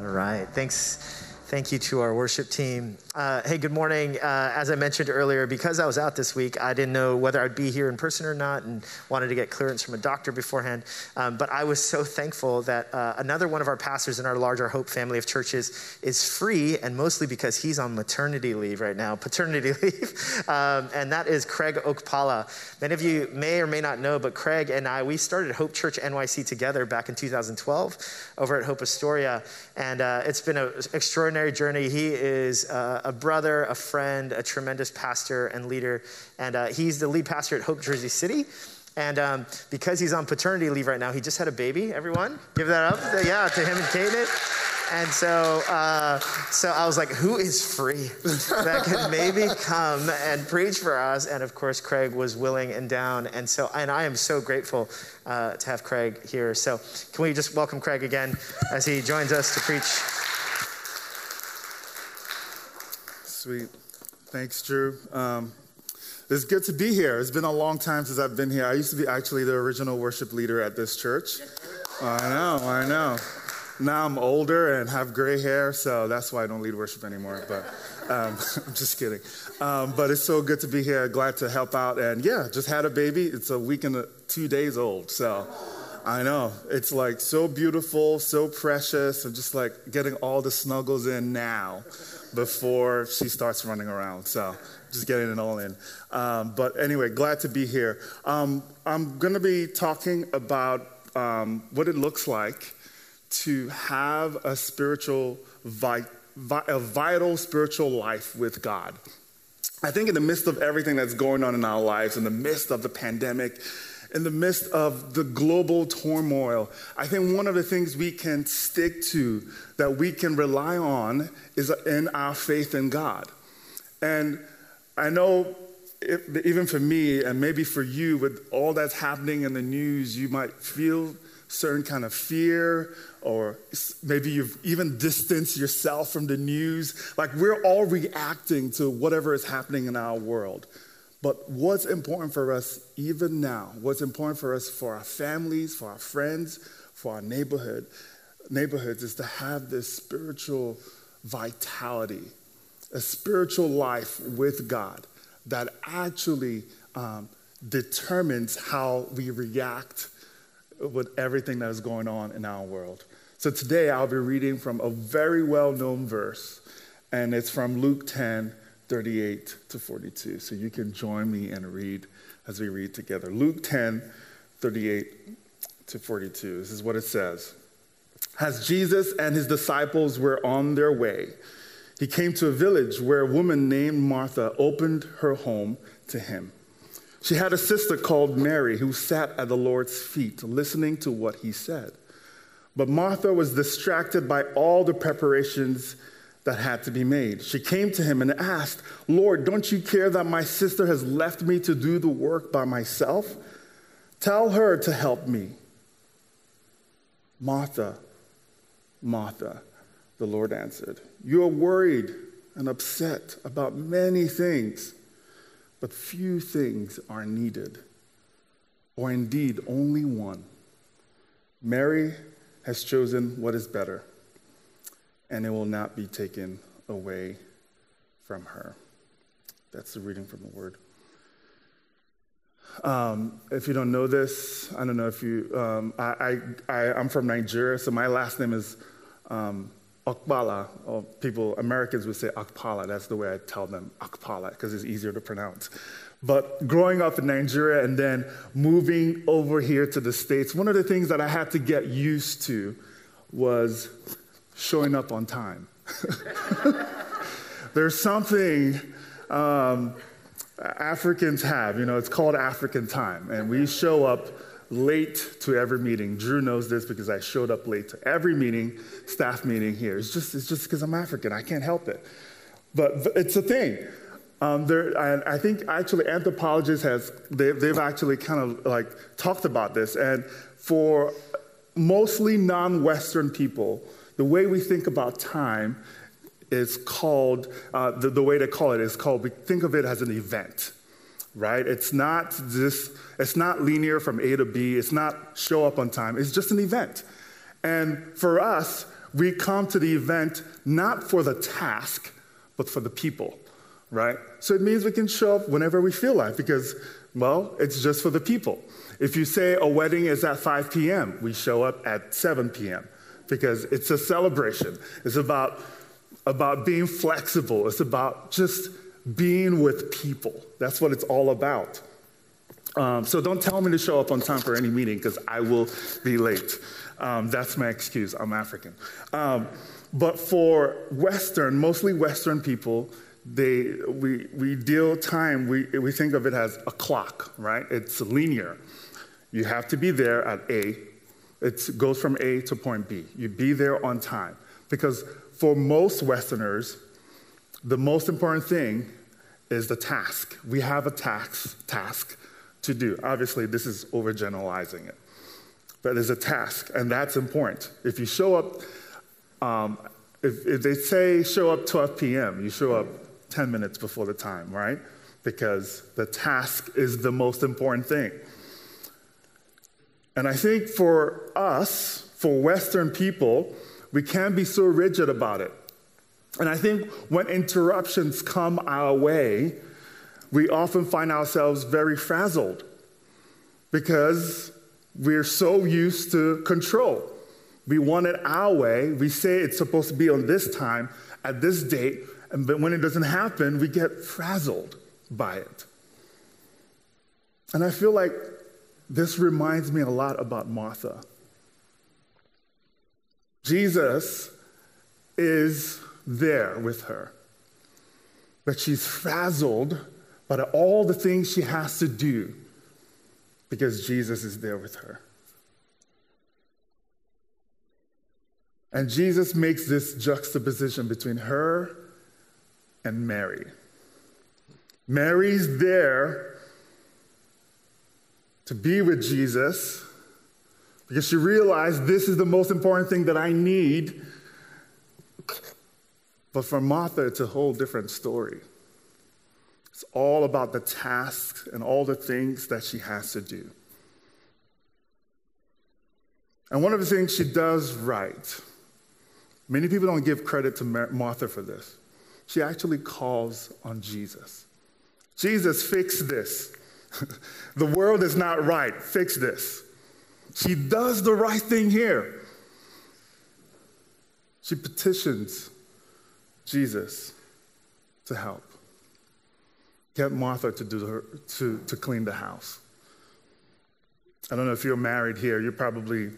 All right. Thanks. Thank you to our worship team. Uh, hey, good morning. Uh, as I mentioned earlier, because I was out this week, I didn't know whether I'd be here in person or not and wanted to get clearance from a doctor beforehand. Um, but I was so thankful that uh, another one of our pastors in our larger Hope family of churches is free, and mostly because he's on maternity leave right now, paternity leave. um, and that is Craig Okpala. Many of you may or may not know, but Craig and I, we started Hope Church NYC together back in 2012 over at Hope Astoria. And uh, it's been an extraordinary journey. He is uh, a brother, a friend, a tremendous pastor and leader. And uh, he's the lead pastor at Hope Jersey City. And um, because he's on paternity leave right now, he just had a baby. Everyone, give that up. Yeah, to him and Kate. And so, uh, so I was like, who is free that could maybe come and preach for us? And of course, Craig was willing and down. And so, and I am so grateful uh, to have Craig here. So, can we just welcome Craig again as he joins us to preach? Sweet. Thanks, Drew. Um, it's good to be here. It's been a long time since I've been here. I used to be actually the original worship leader at this church. I know, I know now I'm older and have gray hair, so that's why I don't lead worship anymore. But um, I'm just kidding. Um, but it's so good to be here. Glad to help out. And yeah, just had a baby. It's a week and a, two days old. So I know it's like so beautiful, so precious. I'm just like getting all the snuggles in now before she starts running around. So just getting it all in. Um, but anyway, glad to be here. Um, I'm going to be talking about um, what it looks like to have a spiritual, vi- vi- a vital spiritual life with God. I think in the midst of everything that's going on in our lives, in the midst of the pandemic, in the midst of the global turmoil, I think one of the things we can stick to, that we can rely on, is in our faith in God. And I know even for me, and maybe for you, with all that's happening in the news, you might feel certain kind of fear or maybe you've even distanced yourself from the news. Like we're all reacting to whatever is happening in our world. But what's important for us even now, what's important for us for our families, for our friends, for our neighborhood, neighborhoods is to have this spiritual vitality, a spiritual life with God that actually um, determines how we react with everything that is going on in our world. So today I'll be reading from a very well known verse, and it's from Luke 10 38 to 42. So you can join me and read as we read together. Luke 10 38 to 42. This is what it says. As Jesus and his disciples were on their way, he came to a village where a woman named Martha opened her home to him. She had a sister called Mary who sat at the Lord's feet listening to what he said. But Martha was distracted by all the preparations that had to be made. She came to him and asked, Lord, don't you care that my sister has left me to do the work by myself? Tell her to help me. Martha, Martha, the Lord answered, You are worried and upset about many things but few things are needed, or indeed only one. Mary has chosen what is better, and it will not be taken away from her. That's the reading from the word. Um, if you don't know this, I don't know if you, um, I, I, am from Nigeria, so my last name is um, or people, Americans would say Akpala. That's the way I tell them, Akpala, because it's easier to pronounce. But growing up in Nigeria and then moving over here to the States, one of the things that I had to get used to was showing up on time. There's something um, Africans have, you know, it's called African time, and we show up late to every meeting. Drew knows this because I showed up late to every meeting, staff meeting here. It's just it's just because I'm African. I can't help it. But it's a thing. Um, there, I, I, think actually anthropologists has they, they've actually kind of like talked about this, and for mostly non-Western people, the way we think about time is called uh, the, the way to call it is called we think of it as an event right? It's not this, it's not linear from A to B, it's not show up on time, it's just an event. And for us, we come to the event not for the task, but for the people, right? So it means we can show up whenever we feel like because, well, it's just for the people. If you say a wedding is at 5 p.m., we show up at 7 p.m. because it's a celebration. It's about, about being flexible, it's about just being with people. That's what it's all about. Um, so don't tell me to show up on time for any meeting because I will be late. Um, that's my excuse. I'm African. Um, but for Western, mostly Western people, they, we, we deal time, we, we think of it as a clock, right? It's linear. You have to be there at A. It goes from A to point B. You be there on time. Because for most Westerners, the most important thing is the task. We have a task, task to do. Obviously, this is overgeneralizing it, but there's a task, and that's important. If you show up, um, if, if they say show up 12 p.m., you show up 10 minutes before the time, right? Because the task is the most important thing. And I think for us, for Western people, we can't be so rigid about it. And I think when interruptions come our way, we often find ourselves very frazzled because we're so used to control. We want it our way. We say it's supposed to be on this time, at this date, and but when it doesn't happen, we get frazzled by it. And I feel like this reminds me a lot about Martha. Jesus is there with her, but she's frazzled by all the things she has to do because Jesus is there with her. And Jesus makes this juxtaposition between her and Mary. Mary's there to be with Jesus because she realized this is the most important thing that I need. But for Martha, it's a whole different story. It's all about the tasks and all the things that she has to do. And one of the things she does right, many people don't give credit to Martha for this. She actually calls on Jesus. Jesus, fix this. the world is not right. Fix this. She does the right thing here. She petitions Jesus to help. Get Martha to, do her, to, to clean the house. I don't know if you're married here, you probably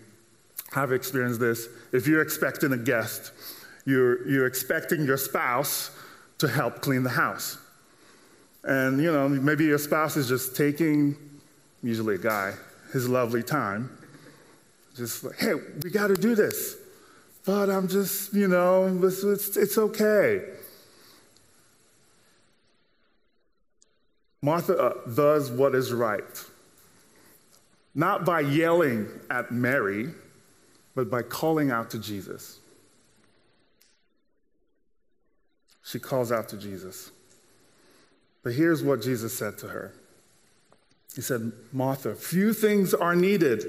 have experienced this. If you're expecting a guest, you're, you're expecting your spouse to help clean the house. And, you know, maybe your spouse is just taking, usually a guy, his lovely time. Just like, hey, we got to do this. But I'm just, you know, it's, it's, it's okay. Martha uh, does what is right, not by yelling at Mary, but by calling out to Jesus. She calls out to Jesus. But here's what Jesus said to her He said, Martha, few things are needed.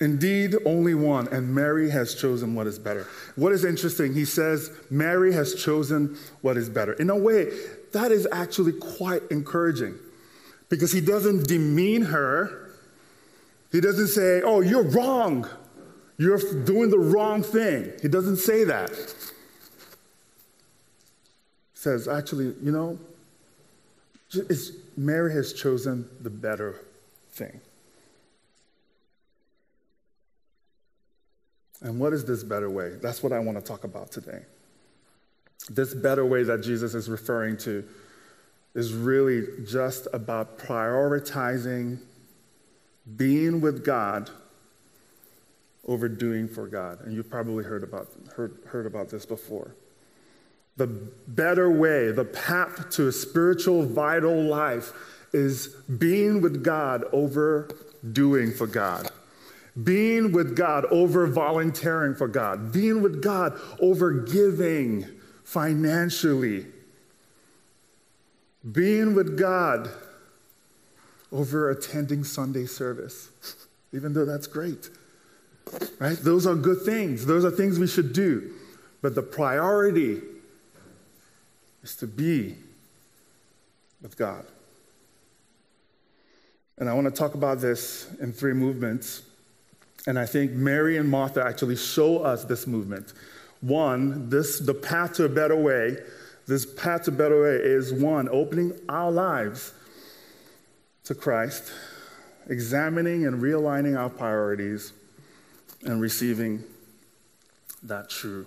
Indeed, only one, and Mary has chosen what is better. What is interesting, he says, Mary has chosen what is better. In a way, that is actually quite encouraging because he doesn't demean her. He doesn't say, Oh, you're wrong. You're doing the wrong thing. He doesn't say that. Says, Actually, you know, Mary has chosen the better thing. And what is this better way? That's what I want to talk about today. This better way that Jesus is referring to is really just about prioritizing being with God over doing for God. And you've probably heard about, heard, heard about this before. The better way, the path to a spiritual, vital life is being with God over doing for God. Being with God over volunteering for God. Being with God over giving financially. Being with God over attending Sunday service, even though that's great. Right? Those are good things. Those are things we should do. But the priority is to be with God. And I want to talk about this in three movements. And I think Mary and Martha actually show us this movement. One, this the path to a better way. This path to a better way is one, opening our lives to Christ, examining and realigning our priorities, and receiving that true,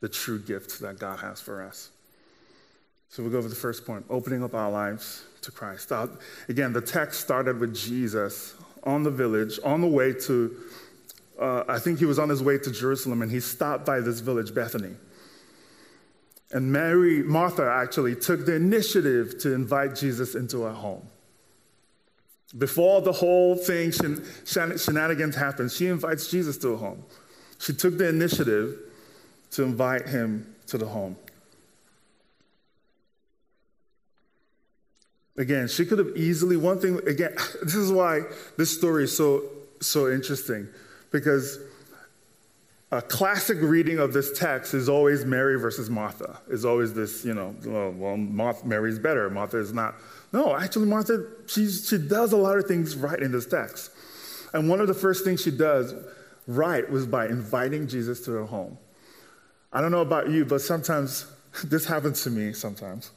the true gift that God has for us. So we'll go over the first point opening up our lives to Christ. Again, the text started with Jesus on the village, on the way to, uh, I think he was on his way to Jerusalem, and he stopped by this village, Bethany. And Mary, Martha actually took the initiative to invite Jesus into her home. Before the whole thing, shen- shen- shenanigans happened, she invites Jesus to her home. She took the initiative to invite him to the home. Again, she could have easily, one thing, again, this is why this story is so, so interesting, because a classic reading of this text is always Mary versus Martha. Is always this, you know, well, Martha, Mary's better, Martha is not. No, actually, Martha, she, she does a lot of things right in this text. And one of the first things she does right was by inviting Jesus to her home. I don't know about you, but sometimes this happens to me sometimes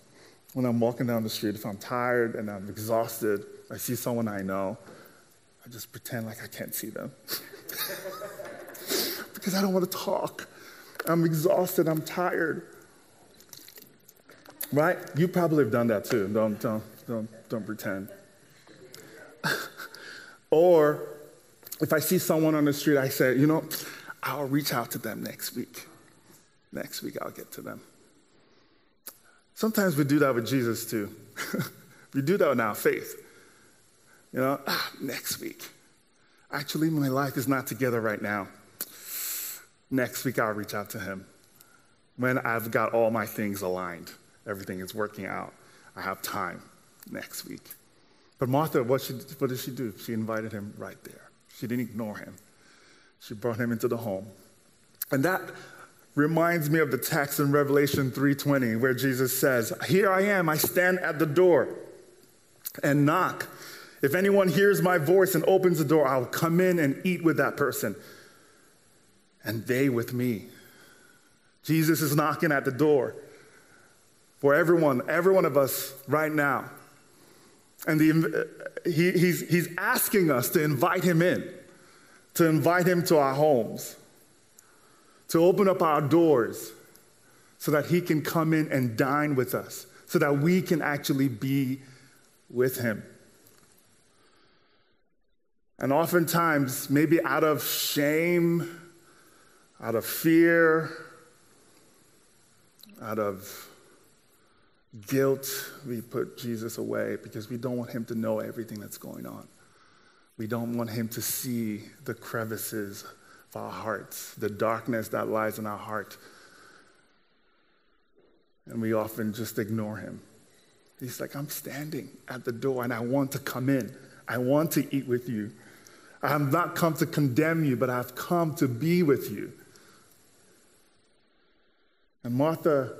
when I'm walking down the street, if I'm tired and I'm exhausted, I see someone I know, I just pretend like I can't see them. because I don't want to talk. I'm exhausted, I'm tired. Right? You probably have done that too. Don't, don't, don't, don't pretend. or if I see someone on the street, I say, you know, I'll reach out to them next week. Next week, I'll get to them. Sometimes we do that with Jesus too. we do that in our faith. You know, ah, next week. Actually, my life is not together right now. Next week, I'll reach out to him. When I've got all my things aligned, everything is working out, I have time next week. But Martha, what, she, what did she do? She invited him right there. She didn't ignore him. She brought him into the home. And that reminds me of the text in Revelation 3:20 where Jesus says, "Here I am, I stand at the door and knock. If anyone hears my voice and opens the door, I'll come in and eat with that person and they with me." Jesus is knocking at the door for everyone, every one of us right now. And the, he, he's, he's asking us to invite him in, to invite him to our homes to open up our doors so that He can come in and dine with us, so that we can actually be with Him. And oftentimes, maybe out of shame, out of fear, out of guilt, we put Jesus away because we don't want him to know everything that's going on. We don't want him to see the crevices our hearts, the darkness that lies in our heart. And we often just ignore him. He's like, I'm standing at the door and I want to come in. I want to eat with you. I have not come to condemn you, but I've come to be with you. And Martha,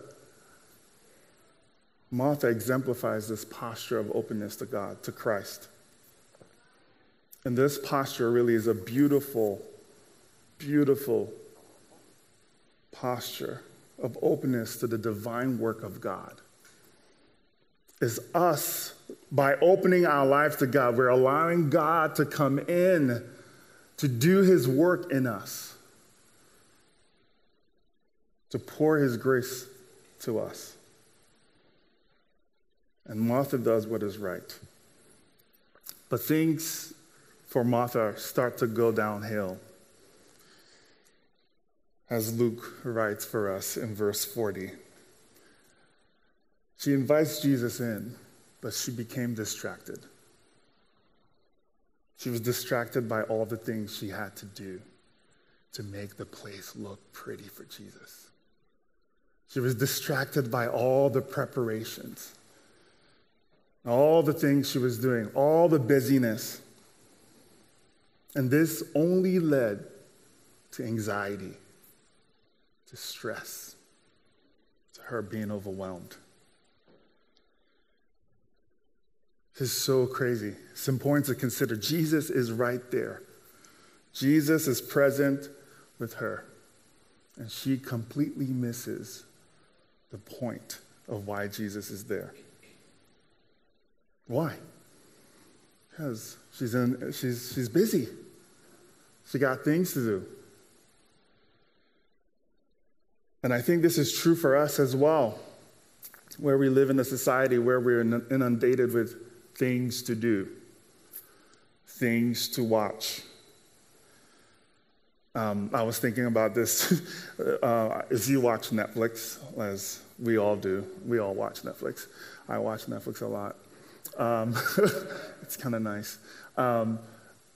Martha exemplifies this posture of openness to God, to Christ. And this posture really is a beautiful beautiful posture of openness to the divine work of God is us by opening our lives to God, we're allowing God to come in to do his work in us, to pour his grace to us. And Martha does what is right. But things for Martha start to go downhill as Luke writes for us in verse 40. She invites Jesus in, but she became distracted. She was distracted by all the things she had to do to make the place look pretty for Jesus. She was distracted by all the preparations, all the things she was doing, all the busyness. And this only led to anxiety, to stress, to her being overwhelmed. This is so crazy. It's important to consider. Jesus is right there. Jesus is present with her. And she completely misses the point of why Jesus is there. Why? Because she's, in, she's, she's busy. She got things to do. And I think this is true for us as well, where we live in a society where we're inundated with things to do, things to watch. Um, I was thinking about this. uh, if you watch Netflix, as we all do, we all watch Netflix. I watch Netflix a lot. Um, it's kind of nice. Um,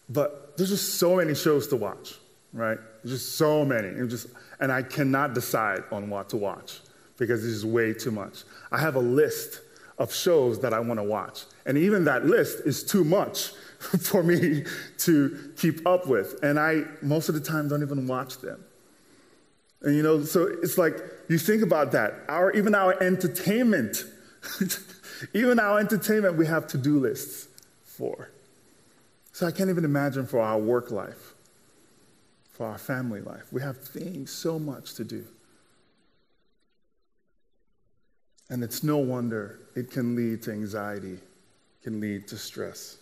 but there's just so many shows to watch, right? Just so many. And, just, and I cannot decide on what to watch because there's way too much. I have a list of shows that I want to watch. And even that list is too much for me to keep up with. And I, most of the time, don't even watch them. And you know, so it's like you think about that. Our, even our entertainment, even our entertainment, we have to do lists for. So I can't even imagine for our work life, for our family life. We have things, so much to do. And it's no wonder it can lead to anxiety, can lead to stress.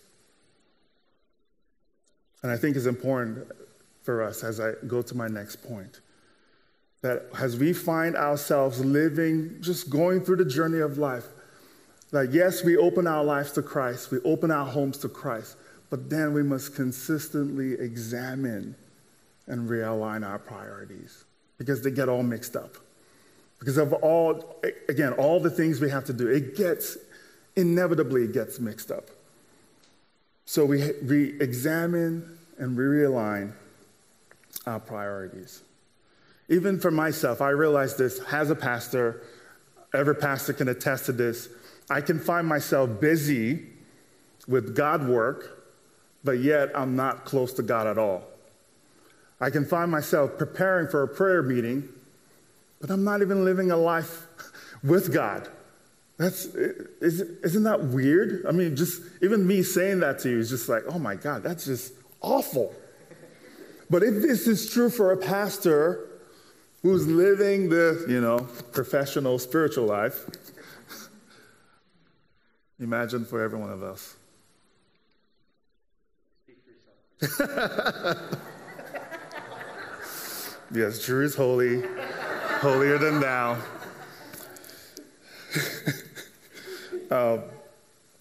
And I think it's important for us as I go to my next point that as we find ourselves living, just going through the journey of life, that yes, we open our lives to Christ, we open our homes to Christ, but then we must consistently examine and realign our priorities because they get all mixed up. Because of all, again, all the things we have to do, it gets, inevitably, it gets mixed up. So we, we examine and we realign our priorities. Even for myself, I realize this as a pastor, every pastor can attest to this. I can find myself busy with God work, but yet I'm not close to God at all. I can find myself preparing for a prayer meeting, but I'm not even living a life with God. That's, isn't that weird? I mean, just even me saying that to you is just like, oh my God, that's just awful. But if this is true for a pastor who's living the, you know, professional spiritual life, imagine for every one of us. yes, Drew is holy, holier than thou. uh,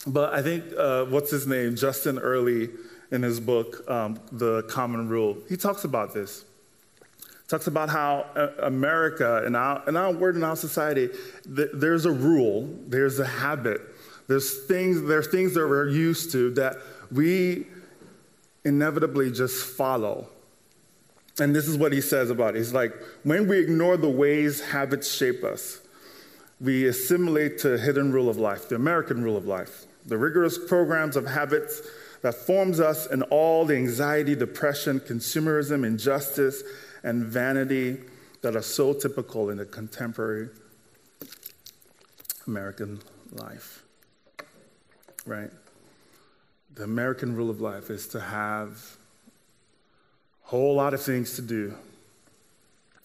but I think, uh, what's his name? Justin Earley in his book, um, The Common Rule. He talks about this. Talks about how uh, America and our, and our word in our society, th- there's a rule, there's a habit, there's things, there's things that we're used to that we inevitably just follow. And this is what he says about it. He's like, when we ignore the ways habits shape us, we assimilate to hidden rule of life, the American rule of life, the rigorous programs of habits that forms us in all the anxiety, depression, consumerism, injustice, and vanity that are so typical in the contemporary American life. Right? The American rule of life is to have whole lot of things to do,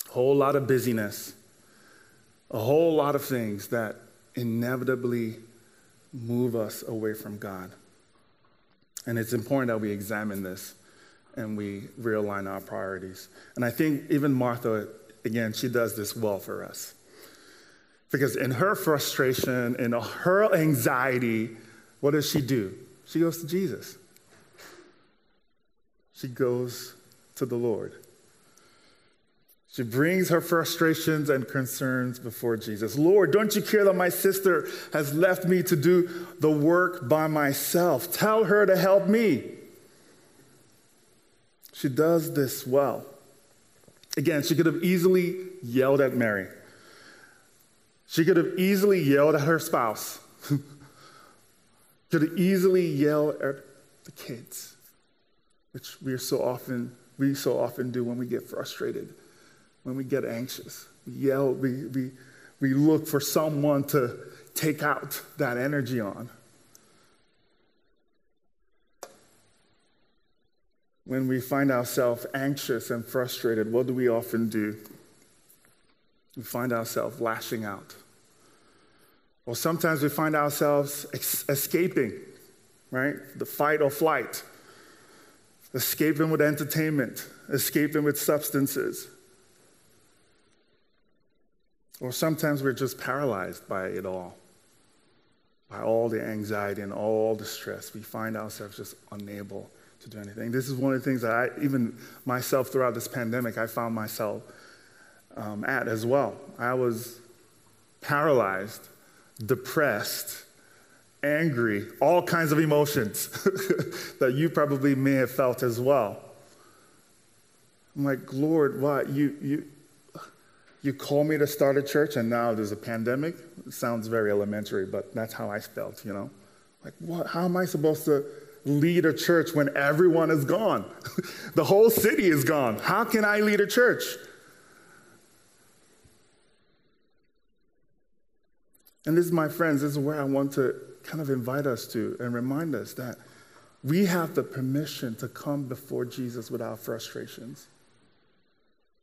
whole lot of busyness, a whole lot of things that inevitably move us away from God. And it's important that we examine this and we realign our priorities. And I think even Martha, again, she does this well for us. Because in her frustration, in her anxiety, what does she do? She goes to Jesus. She goes to the Lord. She brings her frustrations and concerns before Jesus. Lord, don't you care that my sister has left me to do the work by myself? Tell her to help me. She does this well. Again, she could have easily yelled at Mary. She could have easily yelled at her spouse. She could have easily yelled at the kids, which we are so often we so often do when we get frustrated, when we get anxious. We yell, we, we, we look for someone to take out that energy on. When we find ourselves anxious and frustrated, what do we often do? We find ourselves lashing out. Or sometimes we find ourselves ex- escaping, right? The fight or flight, escaping with entertainment, escaping with substances. Or sometimes we're just paralyzed by it all, by all the anxiety and all the stress. We find ourselves just unable to do anything. This is one of the things that I, even myself throughout this pandemic, I found myself um, at as well. I was paralyzed, depressed, angry, all kinds of emotions that you probably may have felt as well. I'm like, Lord, what? You, you, you call me to start a church and now there's a pandemic? It sounds very elementary, but that's how I felt, you know? Like, what? How am I supposed to lead a church when everyone is gone? the whole city is gone. How can I lead a church? And this is my friends, this is where I want to kind of invite us to and remind us that we have the permission to come before Jesus with our frustrations.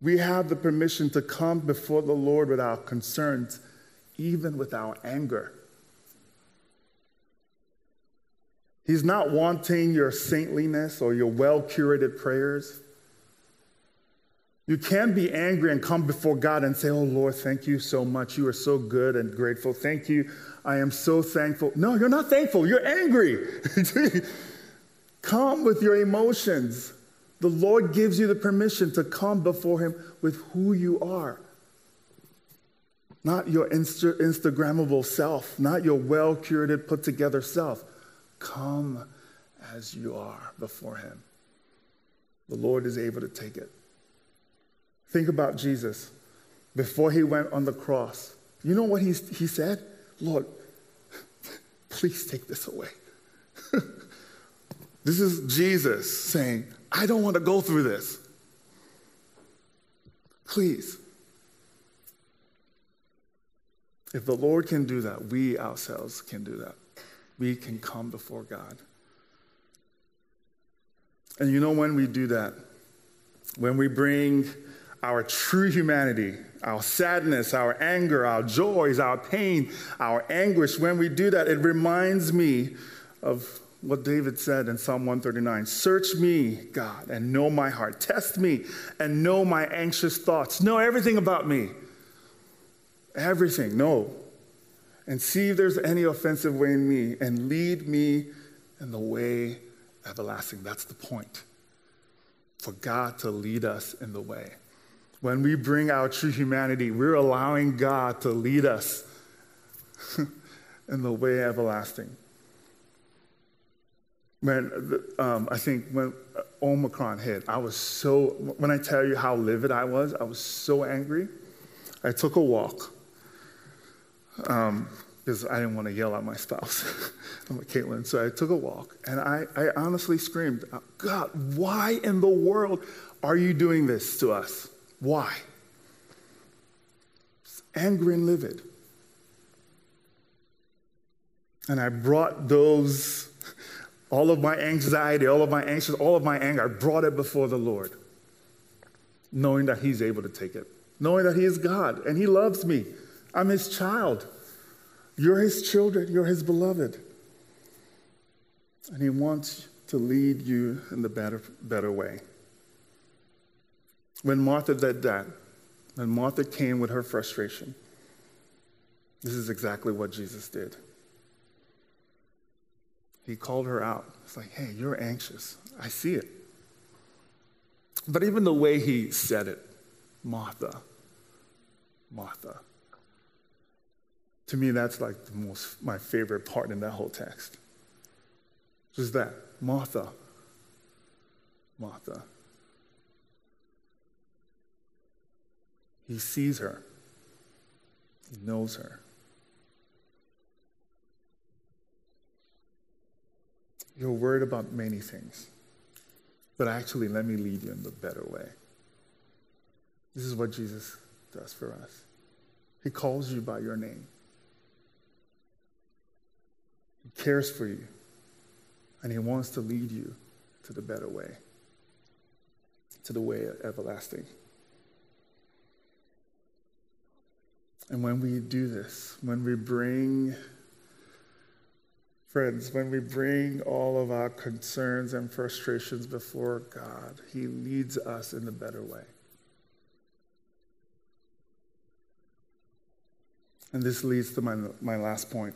We have the permission to come before the Lord with our concerns, even with our anger. He's not wanting your saintliness or your well curated prayers. You can be angry and come before God and say, Oh Lord, thank you so much. You are so good and grateful. Thank you. I am so thankful. No, you're not thankful. You're angry. come with your emotions. The Lord gives you the permission to come before Him with who you are. Not your Insta- Instagrammable self, not your well curated, put together self. Come as you are before Him. The Lord is able to take it. Think about Jesus before he went on the cross. You know what he, he said? Lord, please take this away. this is Jesus saying, I don't want to go through this. Please. If the Lord can do that, we ourselves can do that. We can come before God. And you know when we do that? When we bring our true humanity, our sadness, our anger, our joys, our pain, our anguish, when we do that, it reminds me of what David said in Psalm 139 Search me, God, and know my heart. Test me and know my anxious thoughts. Know everything about me. Everything, know. And see if there's any offensive way in me, and lead me in the way everlasting. That's the point. For God to lead us in the way. When we bring our true humanity, we're allowing God to lead us in the way everlasting. Man, um, I think when Omicron hit, I was so, when I tell you how livid I was, I was so angry. I took a walk um, because I didn't want to yell at my spouse, I'm like, Caitlin. So I took a walk and I, I honestly screamed, God, why in the world are you doing this to us? Why? Angry and livid. And I brought those, all of my anxiety, all of my anxious, all of my anger, I brought it before the Lord, knowing that He's able to take it, knowing that He is God and He loves me. I'm His child. You're His children, you're His beloved. And He wants to lead you in the better, better way. When Martha did that, when Martha came with her frustration, this is exactly what Jesus did. He called her out. It's like, hey, you're anxious. I see it. But even the way he said it, Martha, Martha. To me, that's like the most my favorite part in that whole text. Just that, Martha, Martha. He sees her, he knows her. You're worried about many things. but actually, let me lead you in the better way. This is what Jesus does for us. He calls you by your name, He cares for you, and He wants to lead you to the better way, to the way of everlasting. And when we do this, when we bring, friends, when we bring all of our concerns and frustrations before God, He leads us in the better way. And this leads to my, my last point,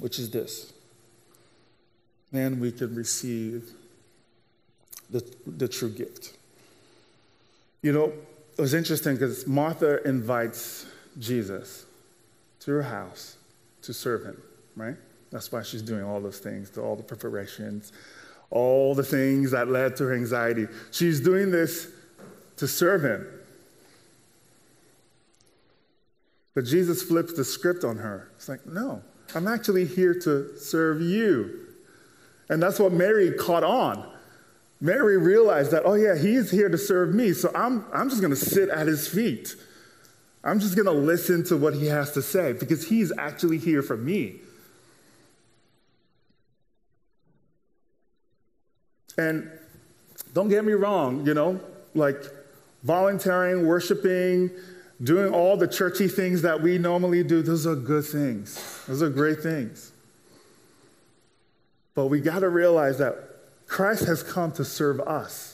which is this. Then we can receive the, the true gift. You know, it was interesting because Martha invites Jesus to her house to serve him, right? That's why she's doing all those things, all the preparations, all the things that led to her anxiety. She's doing this to serve him. But Jesus flips the script on her. It's like, no, I'm actually here to serve you. And that's what Mary caught on. Mary realized that, oh, yeah, he's here to serve me, so I'm, I'm just going to sit at his feet. I'm just going to listen to what he has to say because he's actually here for me. And don't get me wrong, you know, like volunteering, worshiping, doing all the churchy things that we normally do, those are good things. Those are great things. But we got to realize that Christ has come to serve us.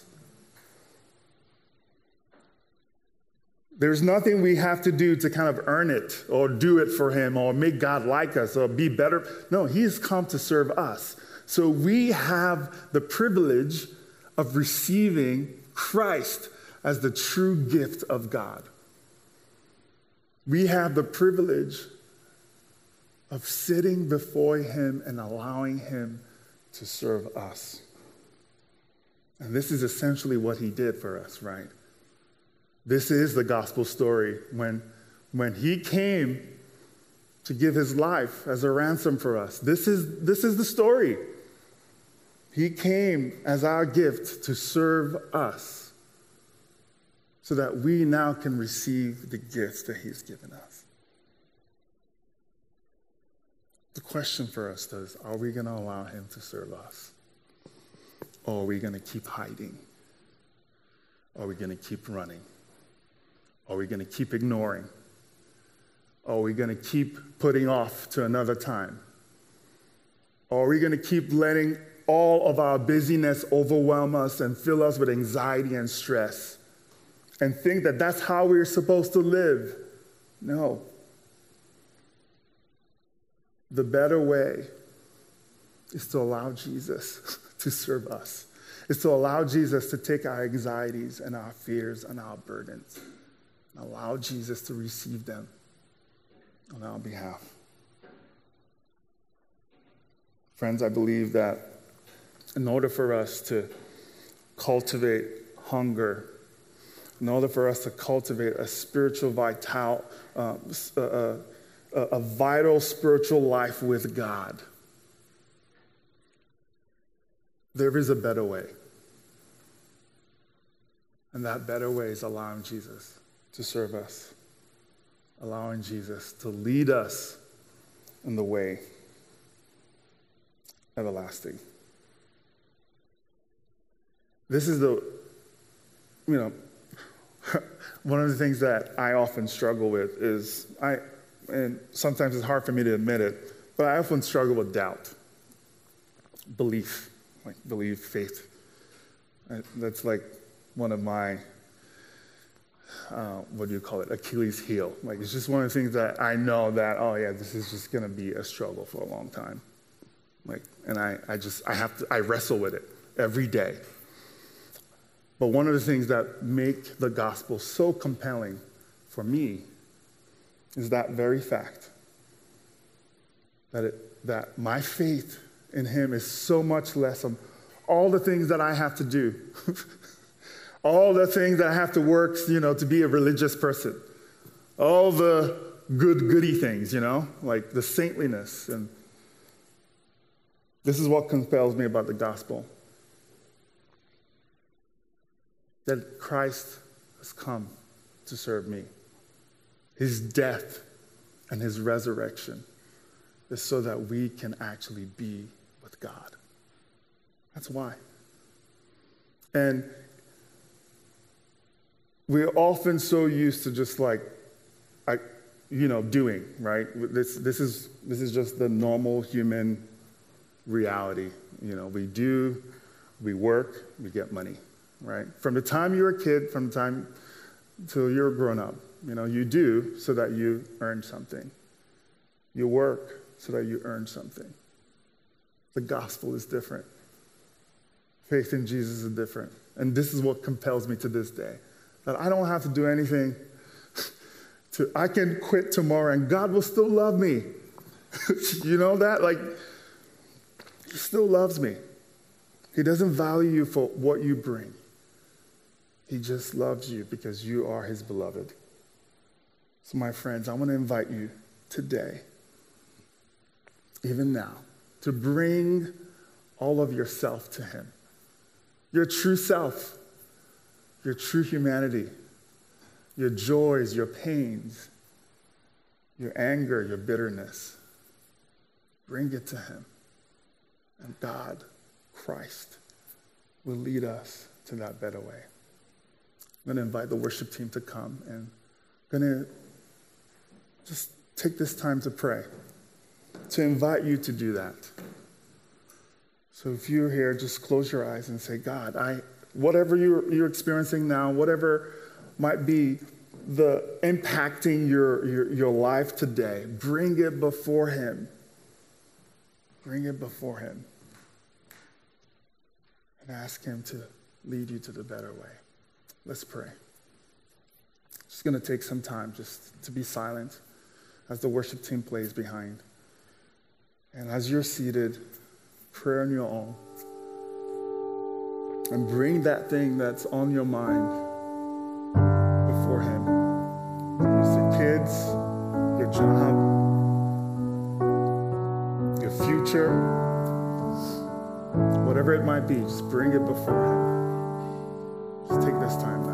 There's nothing we have to do to kind of earn it or do it for him or make God like us or be better. No, he's come to serve us. So we have the privilege of receiving Christ as the true gift of God. We have the privilege of sitting before him and allowing him to serve us. And this is essentially what he did for us, right? This is the gospel story when, when he came to give his life as a ransom for us. This is, this is the story. He came as our gift to serve us so that we now can receive the gifts that he's given us. The question for us is are we going to allow him to serve us? Or are we going to keep hiding? Or are we going to keep running? Are we going to keep ignoring? Are we going to keep putting off to another time? Or are we going to keep letting all of our busyness overwhelm us and fill us with anxiety and stress and think that that's how we're supposed to live? No. The better way is to allow Jesus to serve us, is to allow Jesus to take our anxieties and our fears and our burdens allow Jesus to receive them on our behalf. Friends, I believe that in order for us to cultivate hunger, in order for us to cultivate a spiritual vital, uh, a, a, a vital spiritual life with God, there is a better way. And that better way is allowing Jesus to serve us, allowing Jesus to lead us in the way everlasting. This is the, you know, one of the things that I often struggle with is I, and sometimes it's hard for me to admit it, but I often struggle with doubt, belief, like belief, faith. That's like one of my uh, what do you call it, Achilles heel. Like it's just one of the things that I know that, oh yeah, this is just gonna be a struggle for a long time. Like, and I, I just, I have to, I wrestle with it every day. But one of the things that make the gospel so compelling for me is that very fact that, it, that my faith in him is so much less of all the things that I have to do all the things that I have to work, you know, to be a religious person, all the good goody things, you know, like the saintliness. And this is what compels me about the gospel. that Christ has come to serve me. His death and his resurrection is so that we can actually be with God. That's why. And we're often so used to just like, I, you know, doing, right? This, this, is, this is just the normal human reality. You know, we do, we work, we get money, right? From the time you're a kid, from the time till you're grown up, you know, you do so that you earn something. You work so that you earn something. The gospel is different. Faith in Jesus is different. And this is what compels me to this day that I don't have to do anything. To, I can quit tomorrow and God will still love me. you know that? Like, He still loves me. He doesn't value you for what you bring, He just loves you because you are His beloved. So, my friends, I want to invite you today, even now, to bring all of yourself to Him. Your true self, your true humanity, your joys, your pains, your anger, your bitterness. Bring it to Him. And God, Christ, will lead us to that better way. I'm going to invite the worship team to come and I'm going to just take this time to pray, to invite you to do that. So if you're here, just close your eyes and say, God, I, whatever you're, you're experiencing now, whatever might be the impacting your, your, your life today, bring it before Him. Bring it before Him. And ask Him to lead you to the better way. Let's pray. Just going to take some time just to be silent as the worship team plays behind. And as you're seated, prayer on your own. And bring that thing that's on your mind before Him. Your kids, your job, your future, whatever it might be, just bring it before Him. Just take this time